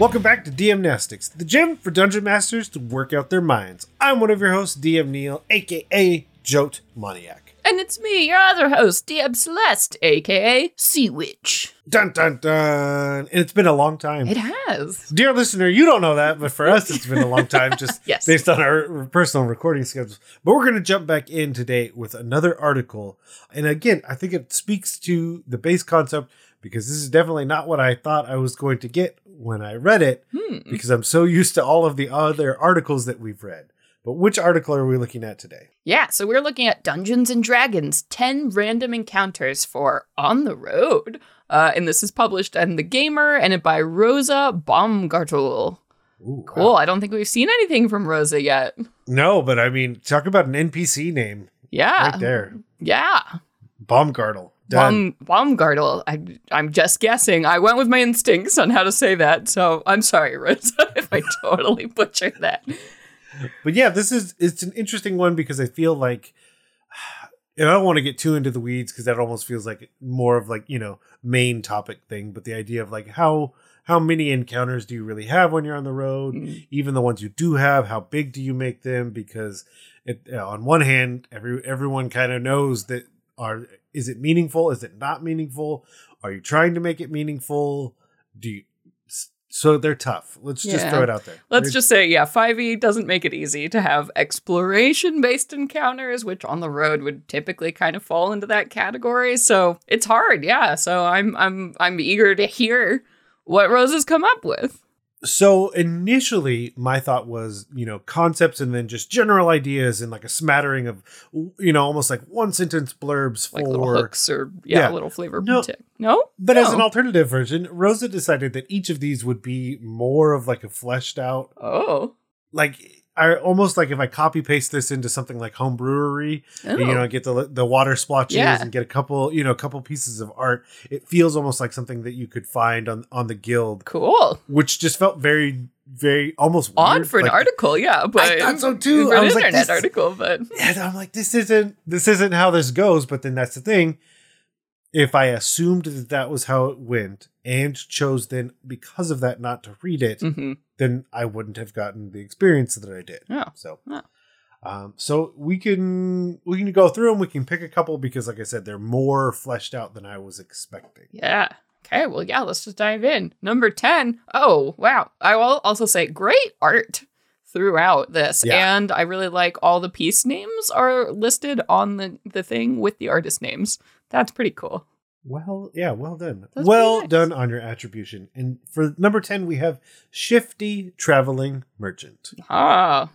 Welcome back to DM Nastics, the gym for dungeon masters to work out their minds. I'm one of your hosts, DM Neal, aka Jote Moniac. And it's me, your other host, DM Celeste, aka Sea Witch. Dun dun dun! And it's been a long time. It has. Dear listener, you don't know that, but for us, it's been a long time, just Yes. based on our personal recording schedules. But we're going to jump back in today with another article. And again, I think it speaks to the base concept because this is definitely not what I thought I was going to get when I read it, Hmm. because I'm so used to all of the other articles that we've read. But which article are we looking at today? Yeah, so we're looking at Dungeons and Dragons 10 random encounters for On the Road. Uh, and this is published in The Gamer and by Rosa Baumgartel. Ooh, Cool. wow. I don't think we've seen anything from Rosa yet. No, but I mean, talk about an NPC name Yeah. right there. Yeah. Baumgartel. Baum, Baumgartel. I, I'm just guessing. I went with my instincts on how to say that. So I'm sorry, Rosa, if I totally butchered that. But yeah, this is it's an interesting one because I feel like and I don't want to get too into the weeds because that almost feels like more of like, you know, main topic thing, but the idea of like how how many encounters do you really have when you're on the road? Mm. Even the ones you do have, how big do you make them? Because it, on one hand, every everyone kind of knows that are is it meaningful? Is it not meaningful? Are you trying to make it meaningful? Do you so they're tough. Let's just throw it out there. Let's They're- just say, yeah, 5e doesn't make it easy to have exploration based encounters, which on the road would typically kind of fall into that category. So it's hard, yeah. So I'm I'm I'm eager to hear what Rose has come up with. So initially, my thought was, you know, concepts and then just general ideas and like a smattering of, you know, almost like one sentence blurbs Like for. little hooks or yeah, Yeah. little flavor No. tick. No? But as an alternative version, Rosa decided that each of these would be more of like a fleshed out, Oh. like I almost like if I copy paste this into something like Homebrewery, oh. and, you oh. know, get the the water splotches Yeah. and get a couple, you know, a couple pieces of art. It feels almost like something that you could find on on the guild, cool. which just felt very, very almost odd weird, for an like- article, yeah. But I thought so too. For I an was like, internet this- article, but and I'm like, this isn't this isn't how this goes. But then that's the thing. If I assumed that that was how it went and chose then because of that not to read it, Mhm. then I wouldn't have gotten the experience that I did. Yeah. So, Yeah. um, so we can we can go through them. We can pick a couple because, like I said, they're more fleshed out than I was expecting. Yeah. Okay, well, yeah, let's just dive in. Number 10. Oh, wow. I will also say great art throughout this. Yeah. And I really like all the piece names are listed on the, the thing with the artist names. That's pretty cool. Well, yeah, well done. That's well nice. done on your attribution. And for number 10, we have Shifty Traveling Merchant. Ah.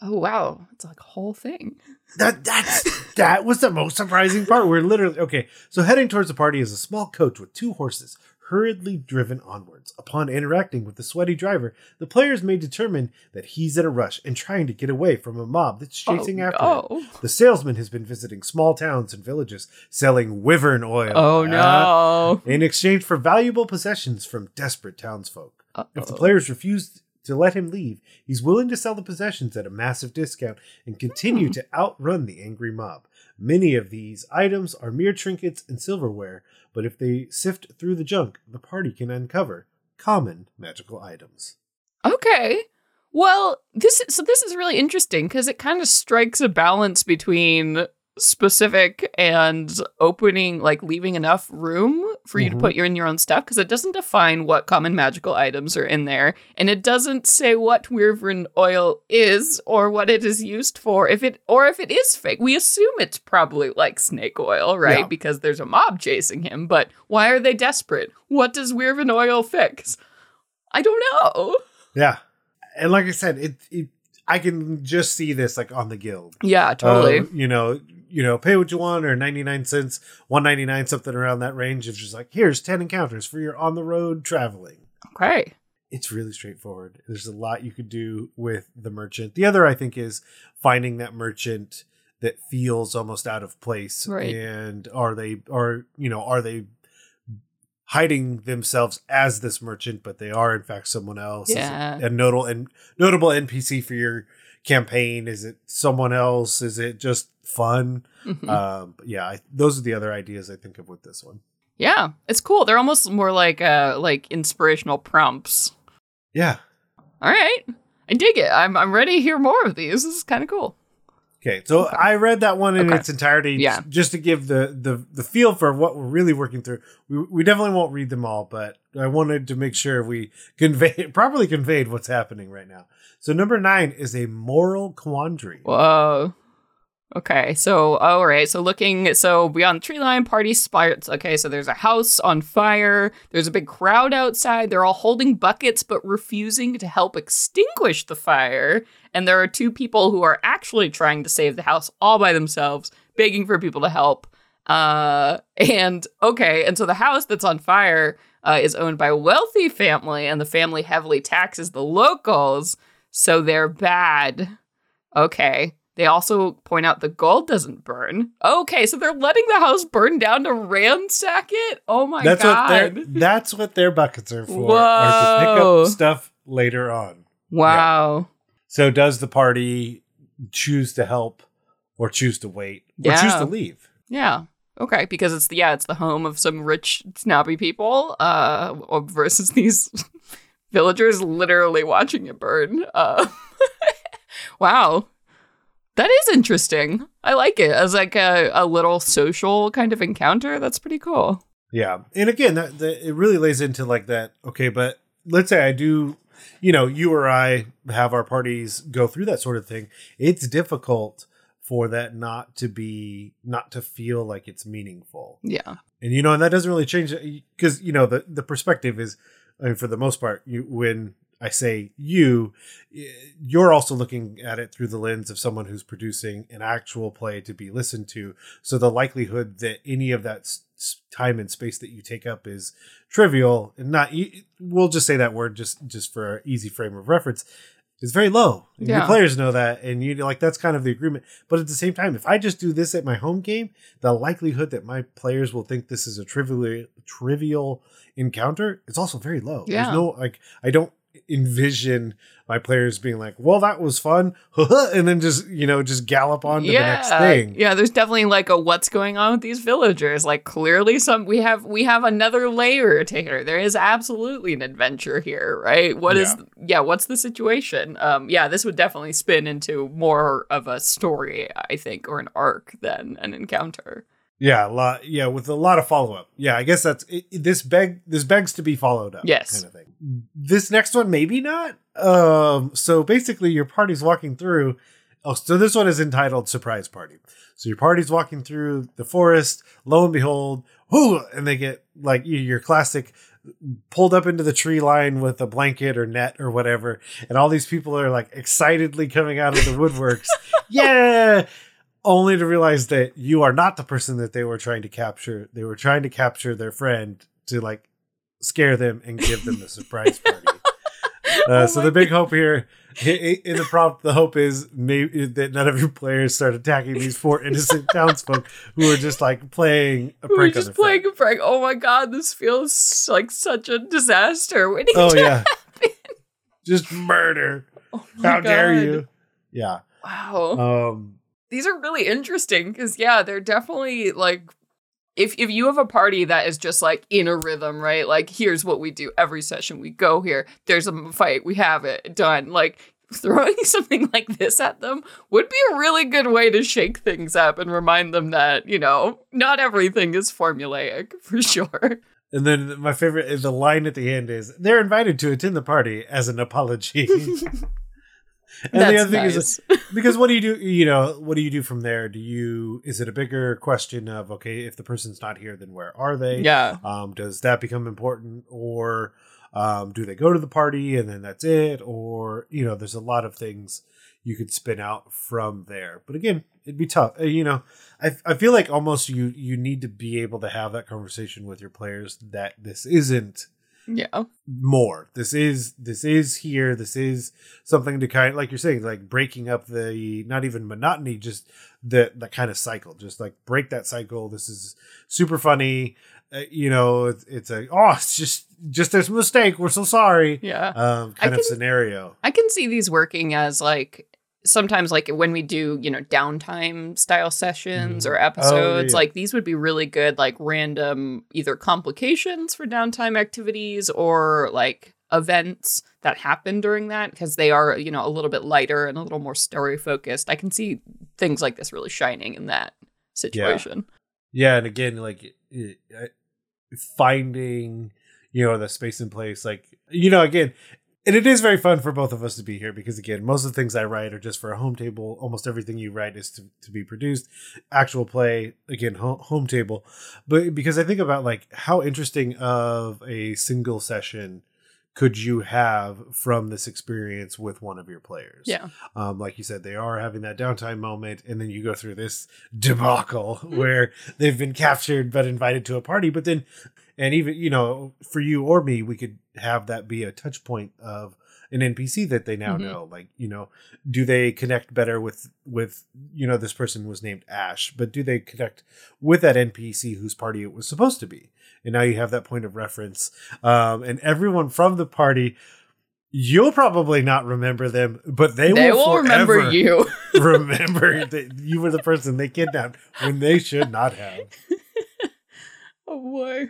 Oh, wow. It's like a whole thing. That that's that was the most surprising part. We're literally okay. So heading towards the party is a small coach with two horses, hurriedly driven onwards. Upon interacting with the sweaty driver, the players may determine that he's in a rush and trying to get away from a mob that's chasing oh, after him. The salesman has been visiting small towns and villages, selling wyvern oil. Oh, Ah, no. in exchange for valuable possessions from desperate townsfolk. If the players refuse to let him leave, he's willing to sell the possessions at a massive discount and continue Hmm. to outrun the angry mob. Many of these items are mere trinkets and silverware, but if they sift through the junk, the party can uncover common magical items. Okay. Well, this is, so this is really interesting because it kind of strikes a balance between specific and opening, like leaving enough room for you to Mhm. put your in your own stuff because it doesn't define what common magical items are in there, and it doesn't say what wyvern oil is or what it is used for. If it or if it is fake, we assume it's probably like snake oil, right? Yeah. Because there's a mob chasing him. But why are they desperate? What does wyvern oil fix? I don't know. Yeah. And like I said, it, it I can just see this like on the guild. Yeah, totally. Uh, you know, you know, pay what you want or 99 cents, 199 something around that range. It's just like, here's 10 encounters for your on the road traveling. okay. It's really straightforward. There's a lot you could do with the merchant. The other I think is finding that merchant that feels almost out of place Right. and are they are you know, are they hiding themselves as this merchant but they are in fact someone else Yeah. a notable and notable npc for your campaign is it someone else is it just fun Mhm. um yeah I, those are the other ideas i think of with this one yeah, it's cool. They're almost more like uh like inspirational prompts Yeah. All right. I dig it. I'm I'm ready to hear more of these. This is kind of cool. Okay, so Okay. I read that one in Okay. its entirety, Yeah. just to give the, the the feel for what we're really working through. We, we definitely won't read them all, but I wanted to make sure we convey properly conveyed what's happening right now. So number nine is a moral quandary. Whoa. Okay, so all right, so looking so beyond the tree line, party spots. Okay, so there's a house on fire. There's a big crowd outside. They're all holding buckets but refusing to help extinguish the fire. And there are two people who are actually trying to save the house all by themselves, begging for people to help. Uh, and okay, and so the house that's on fire uh, is owned by a wealthy family, and the family heavily taxes the locals, so they're bad. Okay. They also point out the gold doesn't burn. Okay, so they're letting the house burn down to ransack it. Oh my that's god! their that's what their buckets are for. Are to pick up stuff later on. wow. So does the party choose to help or choose to wait or choose to leave? Yeah. Okay, because it's the yeah, it's the home of some rich snobby people, uh, versus these villagers literally watching it burn. Uh, wow, that is interesting. I like it as like a, a little social kind of encounter. That's pretty cool. Yeah, and again, that, that it really lays into like that. Okay, but let's say I do, you know, you or I have our parties go through that sort of thing. It's difficult for that not to be not to feel like it's meaningful, Yeah. and you know, and that doesn't really change because you know the the perspective is, I mean, for the most part, you when I say you, you're also looking at it through the lens of someone who's producing an actual play to be listened to. So the likelihood that any of that time and space that you take up is trivial and not, we'll just say that word just just for an easy frame of reference. Is very low. And Your players know that, and you like that's kind of the agreement. But at the same time, if I just do this at my home game, the likelihood that my players will think this is a trivial trivial encounter is also very low. Yeah. There's no like I don't envision my players being like, "Well, that was fun," and then just you know just gallop on to yeah. the next thing. Yeah, there's definitely like a what's going on with these villagers. Like clearly some we have we have another layer to here. There is absolutely an adventure here, right? What is yeah, what's the situation? Um yeah, this would definitely spin into more of a story, I think, or an arc than an encounter. Yeah, a lot. Yeah, with a lot of follow up. Yeah, I guess that's it- this beg this begs to be followed up. Yes. kind of thing. This next one, maybe not. Um, so basically, your party's walking through. Oh, so this one is entitled "Surprise Party." So your party's walking through the forest. Lo and behold, whoo! And they get like your classic pulled up into the tree line with a blanket or net or whatever, and all these people are like excitedly coming out of the woodworks. yeah, only to realize that you are not the person that they were trying to capture. They were trying to capture their friend to like scare them and give them the surprise party. Uh, Oh so the big hope here in the prompt, the hope is maybe that none of your players start attacking these four innocent townsfolk who are just like playing a prank. We're just playing friend. a prank. Oh my god, this feels like such a disaster. Waiting Oh yeah, just murder. Oh How dare you? Yeah. Wow. Um. These are really interesting because yeah they're definitely like if if you have a party that is just like in a rhythm right? Like here's what we do every session. We go here. There's a fight. We have it done. Like throwing something like this at them would be a really good way to shake things up and remind them that you know not everything is formulaic for sure. And then my favorite is the line at the end is they're invited to attend the party as an apology. And the That's other thing is because what do you do you know what do you do from there? Do you is it a bigger question of okay if the person's not here then where are they? Yeah. Um does that become important? Or um do they go to the party and then that's it? Or you know there's a lot of things you could spin out from there. But again it'd be tough. Uh, you know I, I feel like almost you you need to be able to have that conversation with your players that this isn't yeah more. This is this is here. This is something to kind like you're saying, like breaking up the not even monotony, just the that kind of cycle. Just like break that cycle. This is super funny. Uh, you know, it's, it's a oh, it's just just this mistake. We're so sorry. yeah Um, I kind of can- scenario. I can see these working as like sometimes like when we do, you know, downtime style sessions Mhm. or Oh, yeah, episodes, like these would be really good like random either complications for downtime activities or like events that happen during that because they are, you know, a little bit lighter and a little more story focused. I can see things like this really shining in that situation. Yeah, and again, like finding you know the space and place, like you know, again, and it is very fun for both of us to be here because again, most of the things I write are just for a home table. Almost everything you write is to, to be produced. Actual play, again, home, home table. But because I think about like how interesting of a single session could you have from this experience with one of your players? Yeah. Um, like you said, they are having that downtime moment, and then you go through this debacle where they've been captured but invited to a party. But then, and even you know, for you or me, we could have that be a touch point of an NPC that they now Mhm. know. Like, you know, do they connect better with with you know this person was named Ash, but do they connect with that NPC whose party it was supposed to be? And now you have that point of reference, um, and everyone from the party. You'll probably not remember them, but they, They, will, will remember you. remember that you were the person they kidnapped when they should not have. oh boy.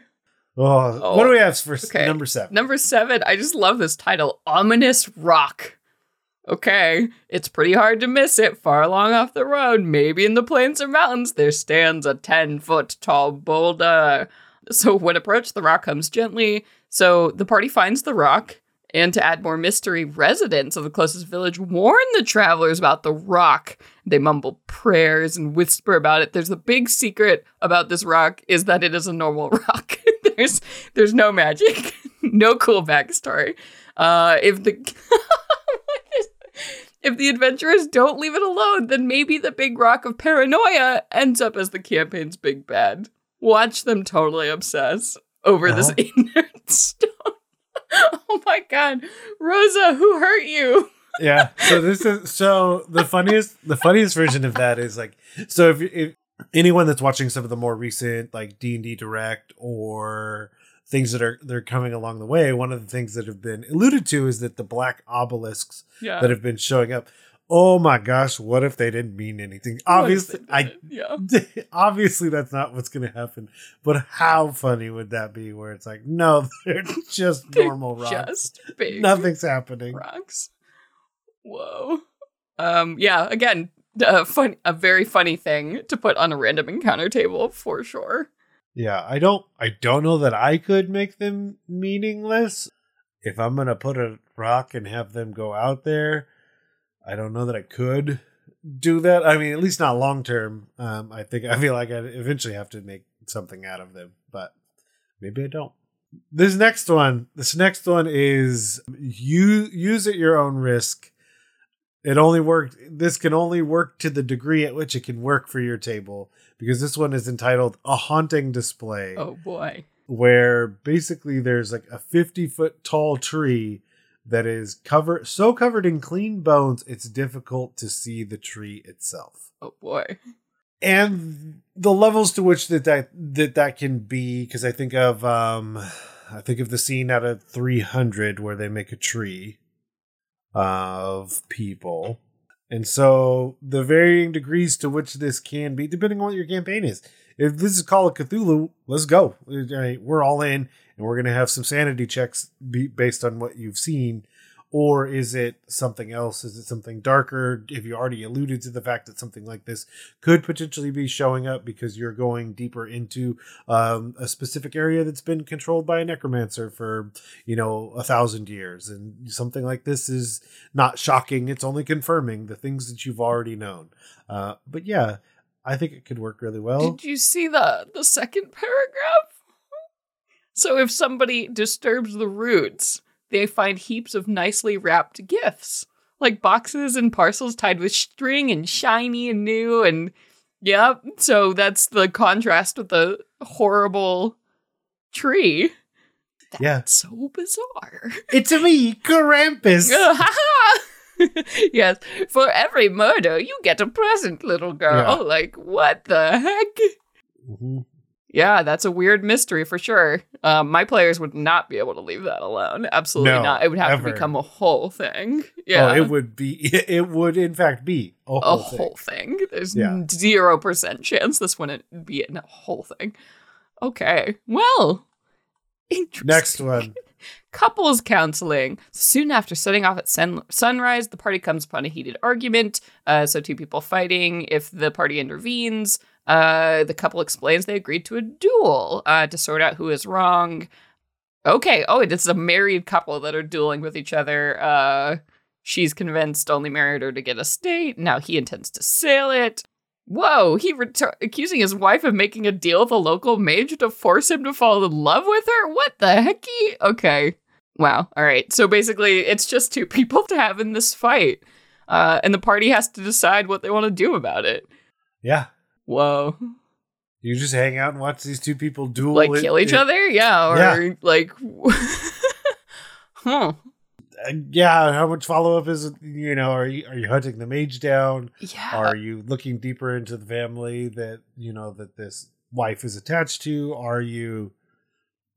Oh, Oh, what do oh, we have for okay. number seven? Number seven, I just love this title Ominous Rock. Okay, it's pretty hard to miss it. Far along off the road, maybe in the plains or mountains, there stands a 10 foot tall boulder. So, when approached, the rock comes gently. So, the party finds the rock. And to add more mystery, residents of the closest village warn the travelers about the rock. They mumble prayers and whisper about it. There's a big secret about this rock is that it is a normal rock. There's there's no magic, no cool backstory. Uh, if the if the adventurers don't leave it alone, then maybe the big rock of paranoia ends up as the campaign's big bad. Watch them totally obsess over this Uh-huh. inert stone. oh my god, Rosa, who hurt you? yeah. So this is so the funniest the funniest version of that is like so if, if anyone that's watching some of the more recent like D and D Direct or things that are they're coming along the way, one of the things that have been alluded to is that the black obelisks Yeah. that have been showing up. Oh my gosh, what if they didn't mean anything? Obviously, I yeah. obviously that's not what's going to happen. But how funny would that be? Where it's like, no, they're just They're normal rocks. Just Nothing's happening. rocks. Whoa. Um. Yeah. Again, a fun, a very funny thing to put on a random encounter table for sure. Yeah, I don't. I don't know that I could make them meaningless. If I'm gonna put a rock and have them go out there, I don't know that I could do that. I mean, at least not long term. Um, I think I feel like I eventually have to make something out of them, but maybe I don't. This next one, this next one is you use at your own risk. It only worked. This can only work to the degree at which it can work for your table because this one is entitled "A Haunting Display." Oh boy. where basically there's like a 50 foot tall tree that is covered so covered in clean bones it's difficult to see the tree itself Oh boy. and the levels to which that that that, that can be because i think of um i think of the scene out of 300 where they make a tree of people. And so the varying degrees to which this can be depending on what your campaign is. If this is call of cthulhu let's go. We're all in and we're going to have some sanity checks based on what you've seen or is it something else? Is it something darker? Have you already alluded to the fact that something like this could potentially be showing up because you're going deeper into um, a specific area that's been controlled by a necromancer for you know a thousand years? And something like this is not shocking. It's only confirming the things that you've already known. Uh, but yeah i think it could work really well. Did you see the the second paragraph? So if somebody disturbs the roots, they find heaps of nicely wrapped gifts, like boxes and parcels tied with string and shiny and new and yep. So that's the contrast with the horrible tree. yeah That's so bizarre. it's a me krampus yes, for every murder, you get a present, little girl. Like, what the heck? Mhm. Yeah, that's a weird mystery for sure. Um, my players would not be able to leave that alone. Absolutely No, not. It would have ever. to become a whole thing. Yeah. oh it would be it would in fact be a whole, a thing. whole thing. There's Yeah. zero percent chance this wouldn't be a whole thing. Okay. Well, interesting. next one couples counseling. Soon after setting off at sun- sunrise, the party comes upon a heated argument. Uh, so, two people fighting. If the party intervenes, uh, the couple explains they agreed to a duel uh, to sort out who is wrong. Okay. Oh, it's a married couple that are dueling with each other. Uh, she's convinced only married her to get a state. Now he intends to sail it. Whoa, he retur- accusing his wife of making a deal with a local mage to force him to fall in love with her? What the hecky? Okay. Wow. All right. So basically, it's just two people to have in this fight. Uh, and the party has to decide what they want to do about it. Yeah. Whoa. You just hang out and watch these two people duel. Like it- kill each it- other? Yeah. Or Yeah. like. huh. uh, yeah, how much follow up is it? You know, are you are you hunting the mage down? Yeah. Are you looking deeper into the family that you know that this wife is attached to? Are you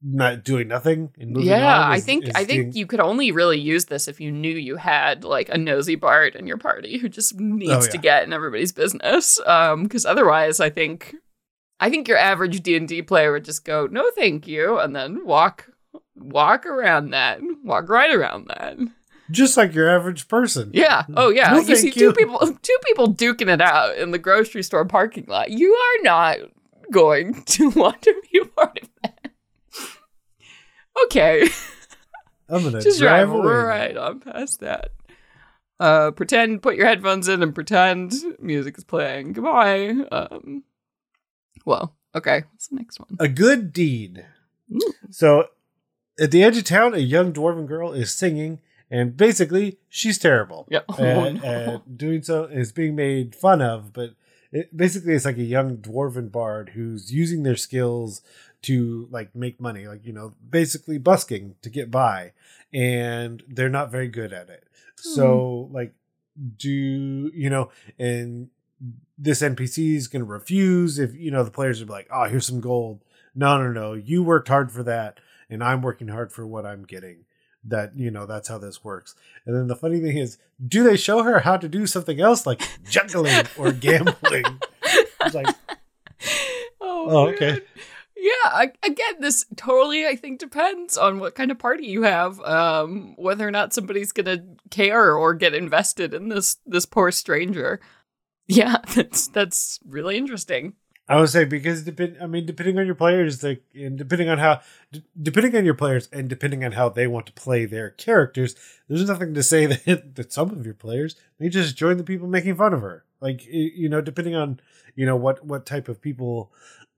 not doing nothing and moving yeah? I think I think being- you could only really use this if you knew you had like a nosy bard in your party who just needs to yeah. get in everybody's business. Um, because otherwise, I think I think your average D and D player would just go, "No, thank you," and then walk walk around that, walk right around that. just like your average person. Yeah. Oh yeah. No, you see two you. people two people duking it out in the grocery store parking lot. You are not going to want to be a part of that. Okay. I'm gonna Just drive drive right on past that. Uh, pretend, put your headphones in and pretend music is playing. Goodbye. Um, well, okay. What's the next one? A good deed. Ooh. So, at the edge of town, a young dwarven girl is singing, and basically, she's terrible. Yeah. Oh, and, no. and doing so is being made fun of, but it, basically, it's like a young dwarven bard who's using their skills to like make money, like you know, basically busking to get by, and they're not very good at it. Hmm. So, like, do you know, and this NPC is going to refuse if you know the players are like, "Oh, here's some gold." No, no, no. You worked hard for that, and I'm working hard for what I'm getting. That you know, that's how this works. And then the funny thing is, do they show her how to do something else like juggling or gambling? It's like, oh, oh, okay. Yeah, again, this totally, I think, depends on what kind of party you have, um, whether or not somebody's gonna care or get invested in this this poor stranger. Yeah, that's that's really interesting. I would say because depend. I mean, depending on your players, like, and depending on how, d- depending on your players, and depending on how they want to play their characters, there's nothing to say that that some of your players may just join the people making fun of her. Like, you know, depending on you know what what type of people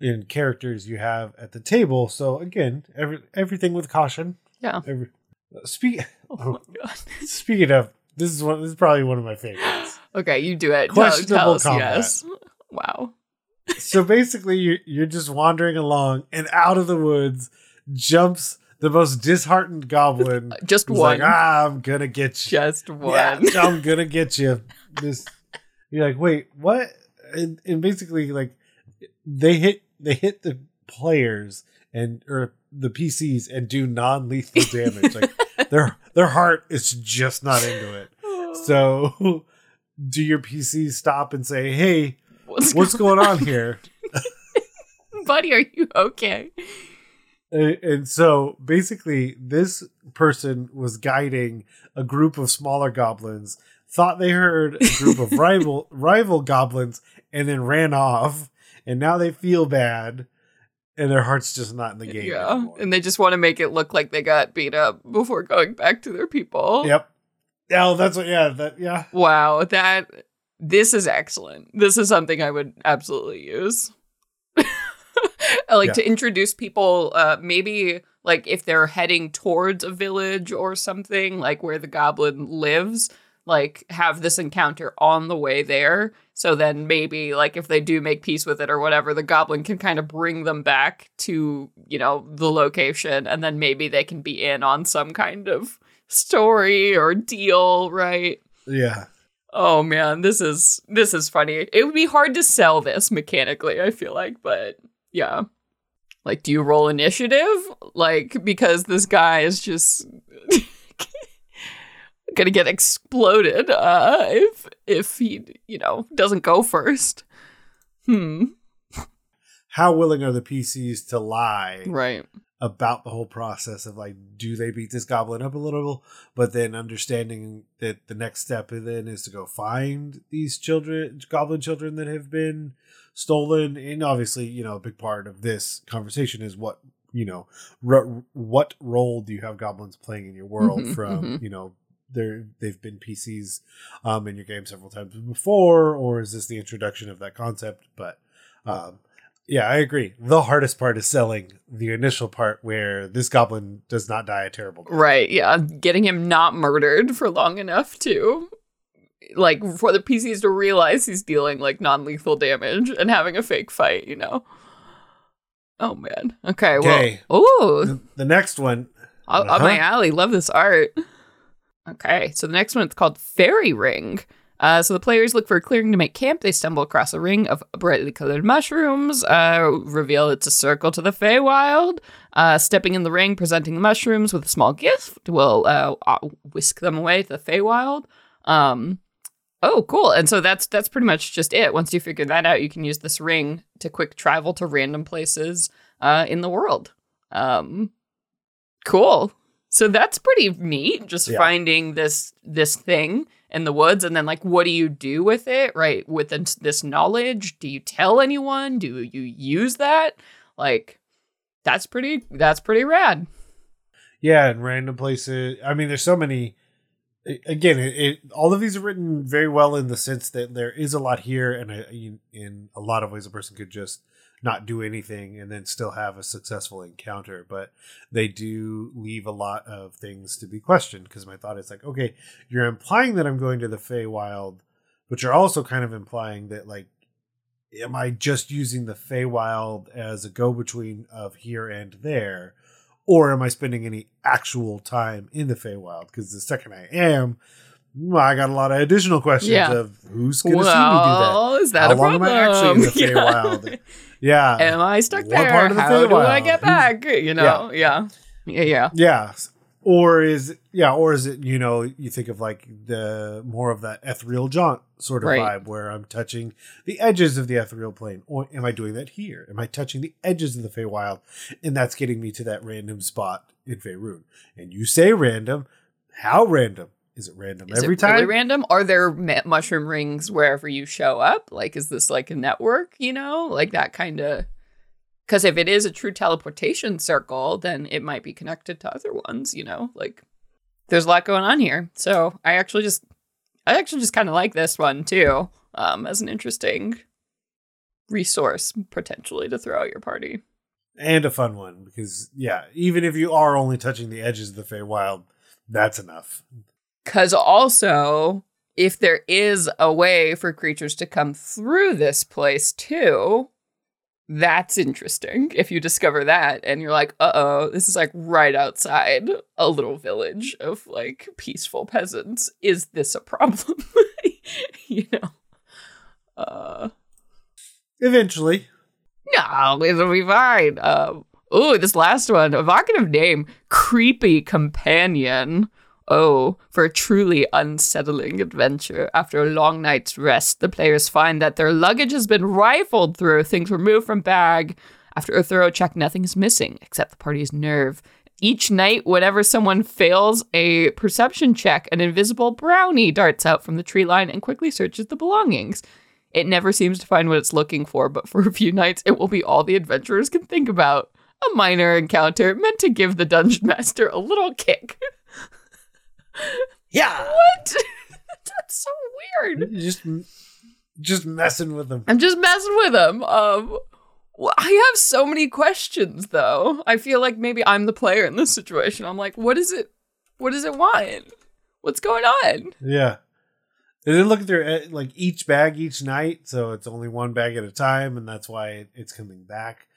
and characters you have at the table. So again, every everything with caution. Yeah. Every, speak. Oh my god. Speaking of, this is one. This is probably one of my favorites. Okay, you do it. Tell, Questionable tell us, combat. yes. Wow. so basically you're, you're just wandering along and out of the woods jumps the most disheartened goblin Just one. like ah i'm gonna get you Just one. yeah, i'm gonna get you this you're like wait what and, and basically like they hit they hit the players and or the pcs and do non-lethal damage like their their heart is just not into it so do your pcs stop and say hey what's, what's going on here buddy? Are you okay? And, and so basically, this person was guiding a group of smaller goblins, thought they heard a group of rival rival goblins, and then ran off. And now they feel bad, and their heart's just not in the game. yeah, anymore. and they just want to make it look like they got beat up before going back to their people. Yep. Oh, that's what. Yeah. That. Yeah. Wow, that this is excellent. This is something I would absolutely use. Like Yeah. to introduce people, uh, maybe like if they're heading towards a village or something, like where the goblin lives, like have this encounter on the way there. So then maybe like if they do make peace with it or whatever, the goblin can kind of bring them back to, you know, the location and then maybe they can be in on some kind of story or deal, right? Yeah. Oh man, this is this is funny. It would be hard to sell this mechanically, I feel like, but yeah. Like do you roll initiative? Like because this guy is just going to get exploded uh if if he, you know, doesn't go first. Hmm. How willing are the PCs to lie? Right. about the whole process of like, do they beat this goblin up a little? But then understanding that the next step then is to go find these children, goblin children that have been stolen. And obviously, you know, a big part of this conversation is what you know, r- what role do you have goblins playing in your world Mhm, from mhm. you know they're they've been PCs um, in your game several times before, or is this the introduction of that concept? But um, yeah, I agree. The hardest part is selling the initial part where this goblin does not die a terrible death. Right, yeah. Getting him not murdered for long enough to like for the PCs to realize he's dealing like non-lethal damage and having a fake fight, you know. Oh man. Okay, Okay. well. Ooh, The, the next one, up up my Uh-huh. alley. Love this art. Okay, so the next one is called Fairy Ring. Uh, so the players look for a clearing to make camp. They stumble across a ring of brightly colored mushrooms. Uh, reveal it's a circle to the Feywild. Uh, stepping in the ring, presenting the mushrooms with a small gift will uh, uh, whisk them away to the Feywild. Um, oh, cool! And so that's that's pretty much just it. Once you figure that out, you can use this ring to quick travel to random places uh, in the world. Um, cool. So that's pretty neat. Just Yeah. finding this this thing in the woods, and then like, what do you do with it? Right, with this- this knowledge, do you tell anyone? Do you use that? Like, that's pretty. That's pretty rad. yeah, in random places. I mean, there's so many. Again, it, it all of these are written very well in the sense that there is a lot here, and a, in- in a lot of ways, a person could just not do anything and then still have a successful encounter. But they do leave a lot of things to be questioned because my thought is like, okay, you're implying that I'm going to the Feywild, but you're also kind of implying that like, am I just using the Feywild as a go-between of here and there? Or am I spending any actual time in the Feywild? Because the second I am, well, I got a lot of additional questions Yeah. of who's going to see me do that. well, is that How a long am? I actually in the. Feywild? Yeah. Am I stuck What there? part of the How do I get back? You know, yeah, yeah, yeah. yeah. Or is yeah, or is it, you know, you think of like the more of that ethereal jaunt sort of Right. vibe where I'm touching the edges of the ethereal plane. Or am I doing that here? Am I touching the edges of the Feywild? And that's getting me to that random spot in Faerun. And you say random. How random? Is it random Is every it time? really random? Are there ma- mushroom rings wherever you show up? Like, is this like a network? You know, like that kind of. Because if it is a true teleportation circle, then it might be connected to other ones. You know, like there's a lot going on here. So I actually just, I actually just kind of like this one too, um, as an interesting resource potentially to throw at your party. and a fun one because yeah, even if you are only touching the edges of the Feywild, that's enough. Because also, if there is a way for creatures to come through this place too, that's interesting. If you discover that and you're like, uh oh, this is like right outside a little village of like peaceful peasants. Is this a problem? you know? Uh, Eventually. no, it'll be fine. Um, ooh, this last one, evocative name, creepy companion. Oh, for a truly unsettling adventure. After a long night's rest, the players find that their luggage has been rifled through, things removed from bag. After a thorough check, nothing is missing except the party's nerve. Each night, whenever someone fails a perception check, an invisible brownie darts out from the tree line and quickly searches the belongings. It never seems to find what it's looking for, but for a few nights, it will be all the adventurers can think about. A minor encounter meant to give the dungeon master a little kick. Yeah. What? That's so weird. Just just messing with them. I'm just messing with them. Um, well, I have so many questions, though. I feel like maybe I'm the player in this situation. I'm like, what is it? What does it want? What's going on? Yeah. And then look at their eh, like each bag each night, so it's only one bag at a time, and that's why it's coming back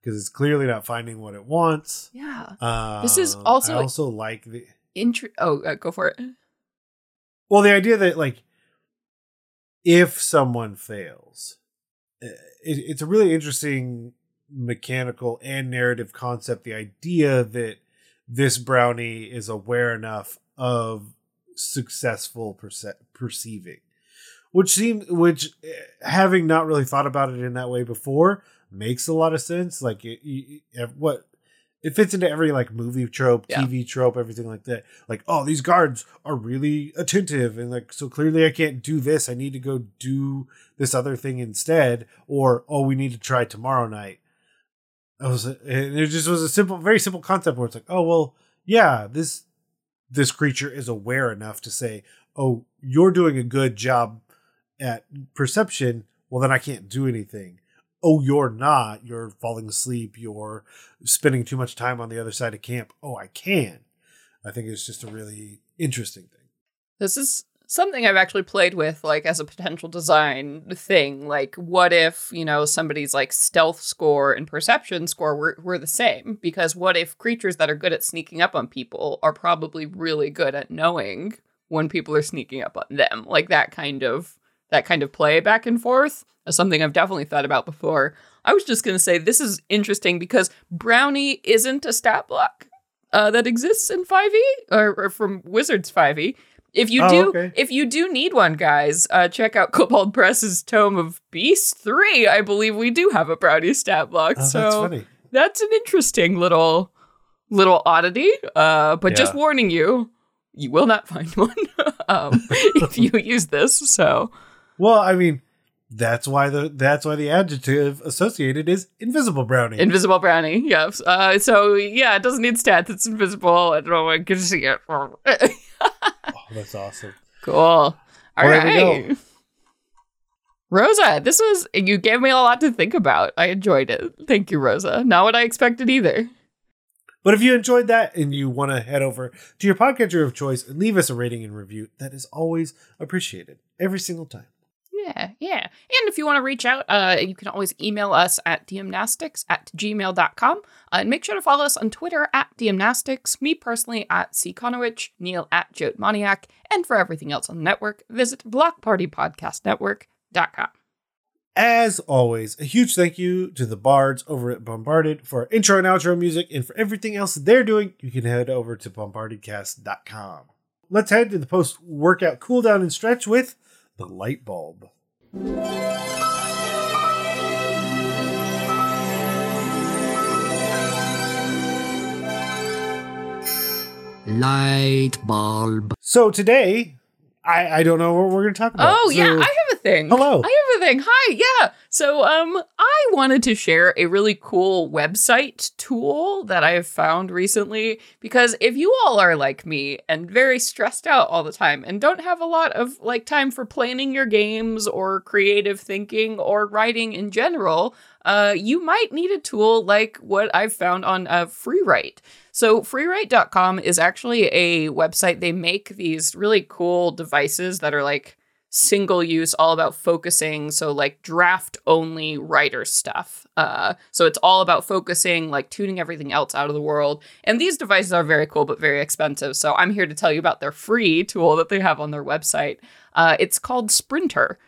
because it's clearly not finding what it wants. Yeah. Um, This is also- I also like the Intr- oh, uh, go for it. well the idea that like if someone fails, eh, it, it's a really interesting mechanical and narrative concept. The idea that this brownie is aware enough of successful perce- perceiving which seems which eh, having not really thought about it in that way before makes a lot of sense like it, it, it- what it fits into every like movie trope, Yeah. TV trope, everything like that. Like, oh, these guards are really attentive, and like, so clearly I can't do this. I need to go do this other thing instead. Or, oh, we need to try tomorrow night. I was, and it just was a simple, very simple concept where it's like, oh, well, yeah, this this creature is aware enough to say, oh, you're doing a good job at perception. Well, then I can't do anything oh you're not you're falling asleep you're spending too much time on the other side of camp oh i can i think it's just a really interesting thing This is something I've actually played with, like as a potential design thing. Like, what if, you know, somebody's like stealth score and perception score were, were the same? Because what if creatures that are good at sneaking up on people are probably really good at knowing when people are sneaking up on them? Like that kind of that kind of play back and forth is something I've definitely thought about before. I was just gonna say this is interesting because Brownie isn't a stat block uh, that exists in 5e or, or from Wizards 5e. If you Oh, do, okay. if you do need one, guys, uh, check out Kobold Press's Tome of Beast Three. I believe we do have a Brownie stat block, oh, so that's funny that's an interesting little little oddity. Uh, but just warning you, you will not find one um, if you use this. So well i mean that's why the that's why the adjective associated is invisible brownie invisible brownie, yes. Uh, so yeah, it doesn't need stats. It's invisible. I don't know. I can see it. oh, that's awesome Cool. All Well, right. there we go. Rosa, this was you gave me a lot to think about. I enjoyed it. Thank you, Rosa. Not what I expected either. but if you enjoyed that and you want to head over to your podcatcher of choice and leave us a rating and review that is always appreciated every single time Yeah, yeah. And if you want to reach out, uh, you can always email us at dmnastics at gmail.com. Uh, and make sure to follow us on Twitter at dmnastics, me personally at C. Conowitch, Neal at Joatmoniac, and for everything else on the network, visit blockpartypodcastnetwork.com. As always, a huge thank you to the bards over at Bombarded for intro and outro music, and for everything else they're doing, you can head over to bombardedcast.com. Let's head to the post workout cool down and stretch with the light bulb. Light bulb. So today, I, I don't know what we're going to talk about. Oh yeah, I have Hello. I have a thing. Hi, yeah. So um I wanted to share a really cool website tool that I have found recently because if you all are like me and very stressed out all the time and don't have a lot of like time for planning your games or creative thinking or writing in general, uh you might need a tool like what I've found on uh, Freewrite. So, freewrite.com is actually a website. They make these really cool devices that are like single use, all about focusing. So, like draft only writer stuff. Uh, so, it's all about focusing, like tuning everything else out of the world. And these devices are very cool, but very expensive. So, I'm here to tell you about their free tool that they have on their website. Uh, it's called Sprinter.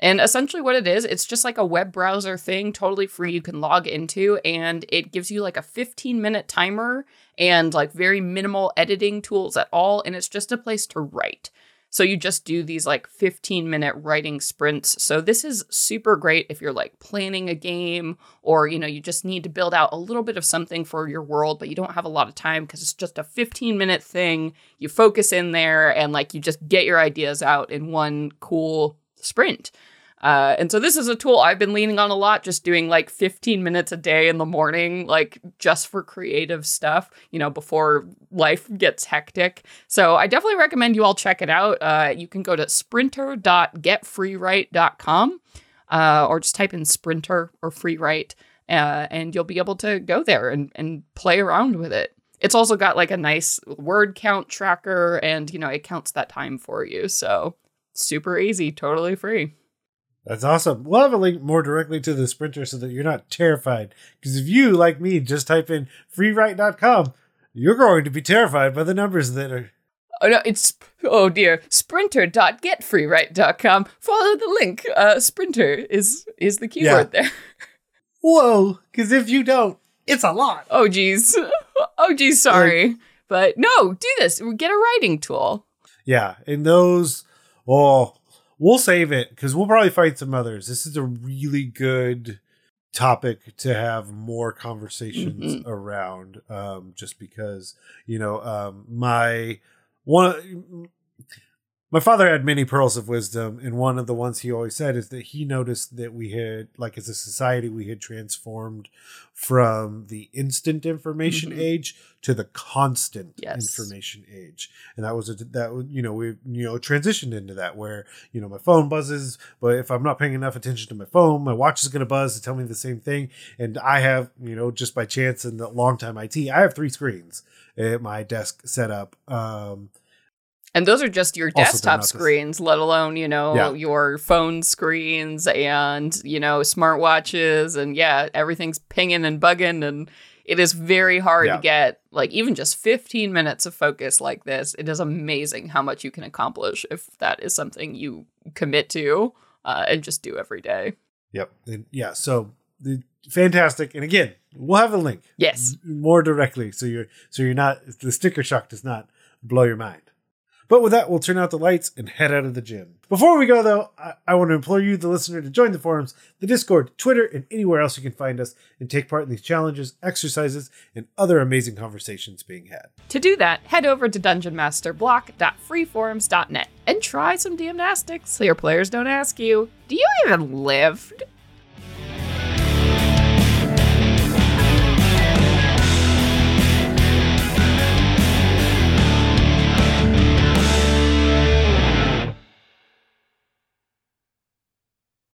And essentially, what it is, it's just like a web browser thing, totally free. You can log into, and it gives you like a 15 minute timer and like very minimal editing tools at all. And it's just a place to write. So you just do these like 15 minute writing sprints. So this is super great if you're like planning a game or, you know, you just need to build out a little bit of something for your world, but you don't have a lot of time because it's just a 15 minute thing. You focus in there and like you just get your ideas out in one cool sprint. Uh, and so this is a tool I've been leaning on a lot, just doing like 15 minutes a day in the morning, like just for creative stuff, you know, before life gets hectic. So I definitely recommend you all check it out. Uh, you can go to sprinter.getfreewrite.com uh, or just type in sprinter or freewrite, uh, and you'll be able to go there and, and play around with it. It's also got like a nice word count tracker, and you know, it counts that time for you. So super easy, totally free. That's awesome. We'll have a link more directly to the sprinter so that you're not terrified. Because if you, like me, just type in freewrite.com, you're going to be terrified by the numbers that are. Oh no, it's oh dear. Sprinter.getfreewrite.com. Follow the link. Uh sprinter is is the keyword there. Whoa! Because if you don't, it's a lot. Oh geez. Oh geez, sorry. But no, do this. Get a writing tool. Yeah, and those, oh, we'll save it because we'll probably find some others. This is a really good topic to have more conversations Mhm. around um just because you know um my one my father had many pearls of wisdom and one of the ones he always said is that he noticed that we had like as a society we had transformed from the instant information Mhm. age to the constant Yes. information age and that was a that you know we you know transitioned into that where you know my phone buzzes but if i'm not paying enough attention to my phone my watch is going to buzz to tell me the same thing and i have you know just by chance in the long time it i have three screens at my desk set up um And those are just your desktop screens, let alone, you know, Yeah. your phone screens and, you know, smartwatches. And yeah, everything's pinging and bugging. And it is very hard Yeah. to get, like, even just 15 minutes of focus like this. It is amazing how much you can accomplish if that is something you commit to uh, and just do every day. Yep. Yeah. So the fantastic. And again, we'll have a link. Yes. More directly. So you're so you're not the sticker shock does not blow your mind. But with that, we'll turn out the lights and head out of the gym. Before we go, though, I, I want to implore you, the listener, to join the forums, the Discord, Twitter, and anywhere else you can find us and take part in these challenges, exercises, and other amazing conversations being had. To do that, head over to dungeonmasterblock.freeforums.net and try some gymnastics so your players don't ask you, Do you even lift?